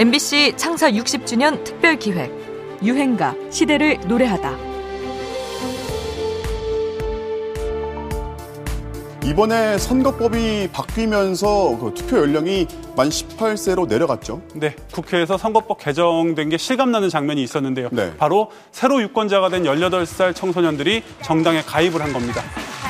MBC 창사 60주년 특별 기획 유행가 시대를 노래하다. 이번에 선거법이 바뀌면서 그 투표 연령이 만 18세로 내려갔죠. 네, 국회에서 선거법 개정된 게 실감나는 장면이 있었는데요. 네. 바로 새로 유권자가 된 18살 청소년들이 정당에 가입을 한 겁니다.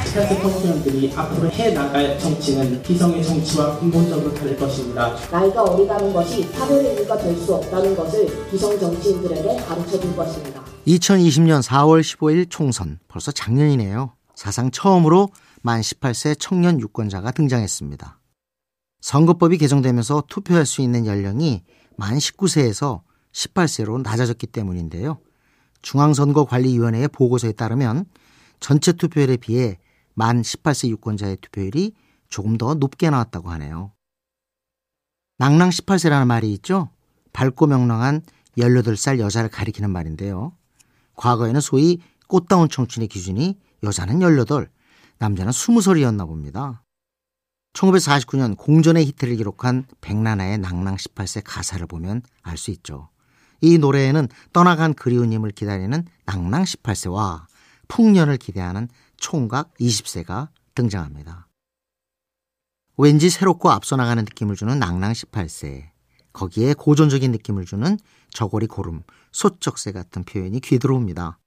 세대 청소년들이 앞으로 해나갈 정치는 기성의 정치와 근본적으로 다를 것입니다. 나이가 어리다는 것이 사회의 이유가 될 수 없다는 것을 기성 정치인들에게 가르쳐 줄 것입니다. 2020년 4월 15일 총선 벌써 작년이네요. 사상 처음으로 만 18세 청년 유권자가 등장했습니다. 선거법이 개정되면서 투표할 수 있는 연령이 만 19세에서 18세로 낮아졌기 때문인데요. 중앙선거관리위원회의 보고서에 따르면 전체 투표율에 비해 만 18세 유권자의 투표율이 조금 더 높게 나왔다고 하네요. 낭랑 18세라는 말이 있죠? 밝고 명랑한 18살 여자를 가리키는 말인데요. 과거에는 소위 꽃다운 청춘의 기준이 여자는 18, 남자는 20살이었나 봅니다. 1949년 공전의 히트를 기록한 백난아의 낭랑 18세 가사를 보면 알 수 있죠. 이 노래에는 떠나간 그리운 님을 기다리는 낭랑 18세와 풍년을 기대하는 총각 20세가 등장합니다. 왠지 새롭고 앞서 나가는 느낌을 주는 낭랑 18세, 거기에 고전적인 느낌을 주는 저고리 고름, 소쩍새 같은 표현이 귀 들어옵니다.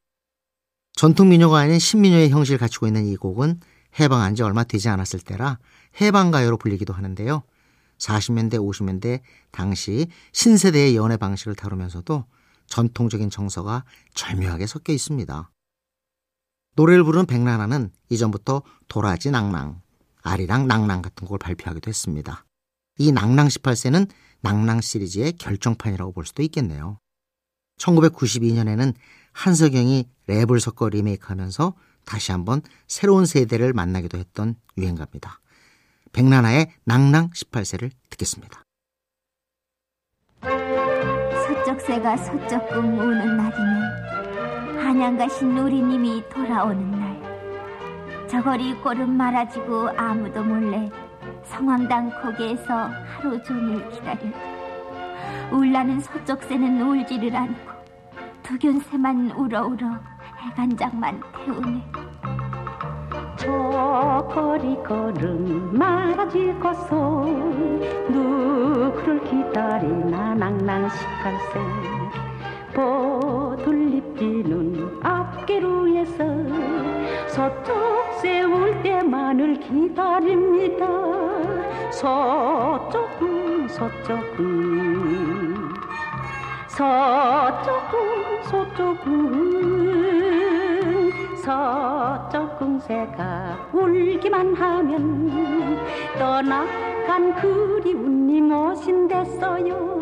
전통 민요가 아닌 신민요의 형식을 갖추고 있는 이 곡은 해방한 지 얼마 되지 않았을 때라 해방가요로 불리기도 하는데요. 40년대, 50년대 당시 신세대의 연애 방식을 다루면서도 전통적인 정서가 절묘하게 섞여 있습니다. 노래를 부르는 백나나는 이전부터 도라지 낭낭, 아리랑 낭낭 같은 곡을 발표하기도 했습니다. 이 낭낭 18세는 낭낭 시리즈의 결정판이라고 볼 수도 있겠네요. 1992년에는 한석영이 랩을 섞어 리메이크하면서 다시 한번 새로운 세대를 만나기도 했던 유행가입니다. 백나나의 낭낭 18세를 듣겠습니다. 서쪽새가 서쪽궁 우는 날이면 한양 가신 누리님이 돌아오는 날 저거리 꼴은 말아지고 아무도 몰래 성황당 거기에서 하루 종일 기다렸다 울라는 서쪽 새는 울지를 않고 두견새만 울어울어 해간장만 태우네. 저거리 걸음 말아지고서 누구를 기다리나 낭낭 18세 보들립 뛰는 앞기루에서 서쪽 세울 때만을 기다립니다. 서쪽은 서쪽은 서쪽은 서쪽은 서쪽 궁새가 울기만 하면 떠나간 그리운 님 오신댔어요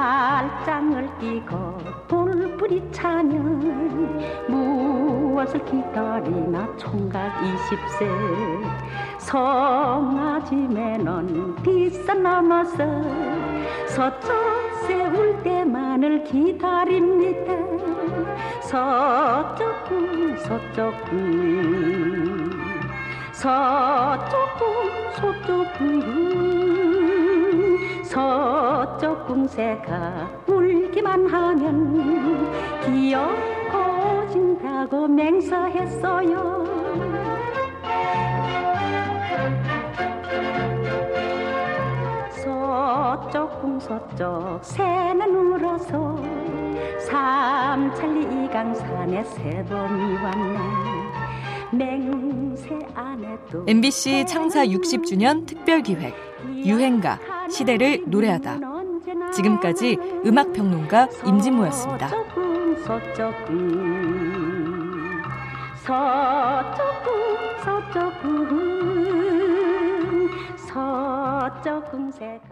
발장을 끼고 돌불이 차면 무엇을 기다리나? 총각 20세. 성아지매는 뒷산 넘어서 서쪽 세울 때만을 기다립니다. 서쪽은 서쪽은 서쪽은 서쪽은 궁새가 울기만 하면 기어오신다고 맹세했어요 서쪽 궁서쪽 새는 울어서 삼천리 이강산에 새봄이 왔네 MBC 창사 60주년 특별 기획 유행가 시대를 노래하다. 지금까지 음악 평론가 임진모였습니다. 서쪽은 서쪽은 서쪽은 서쪽은 서쪽은 새가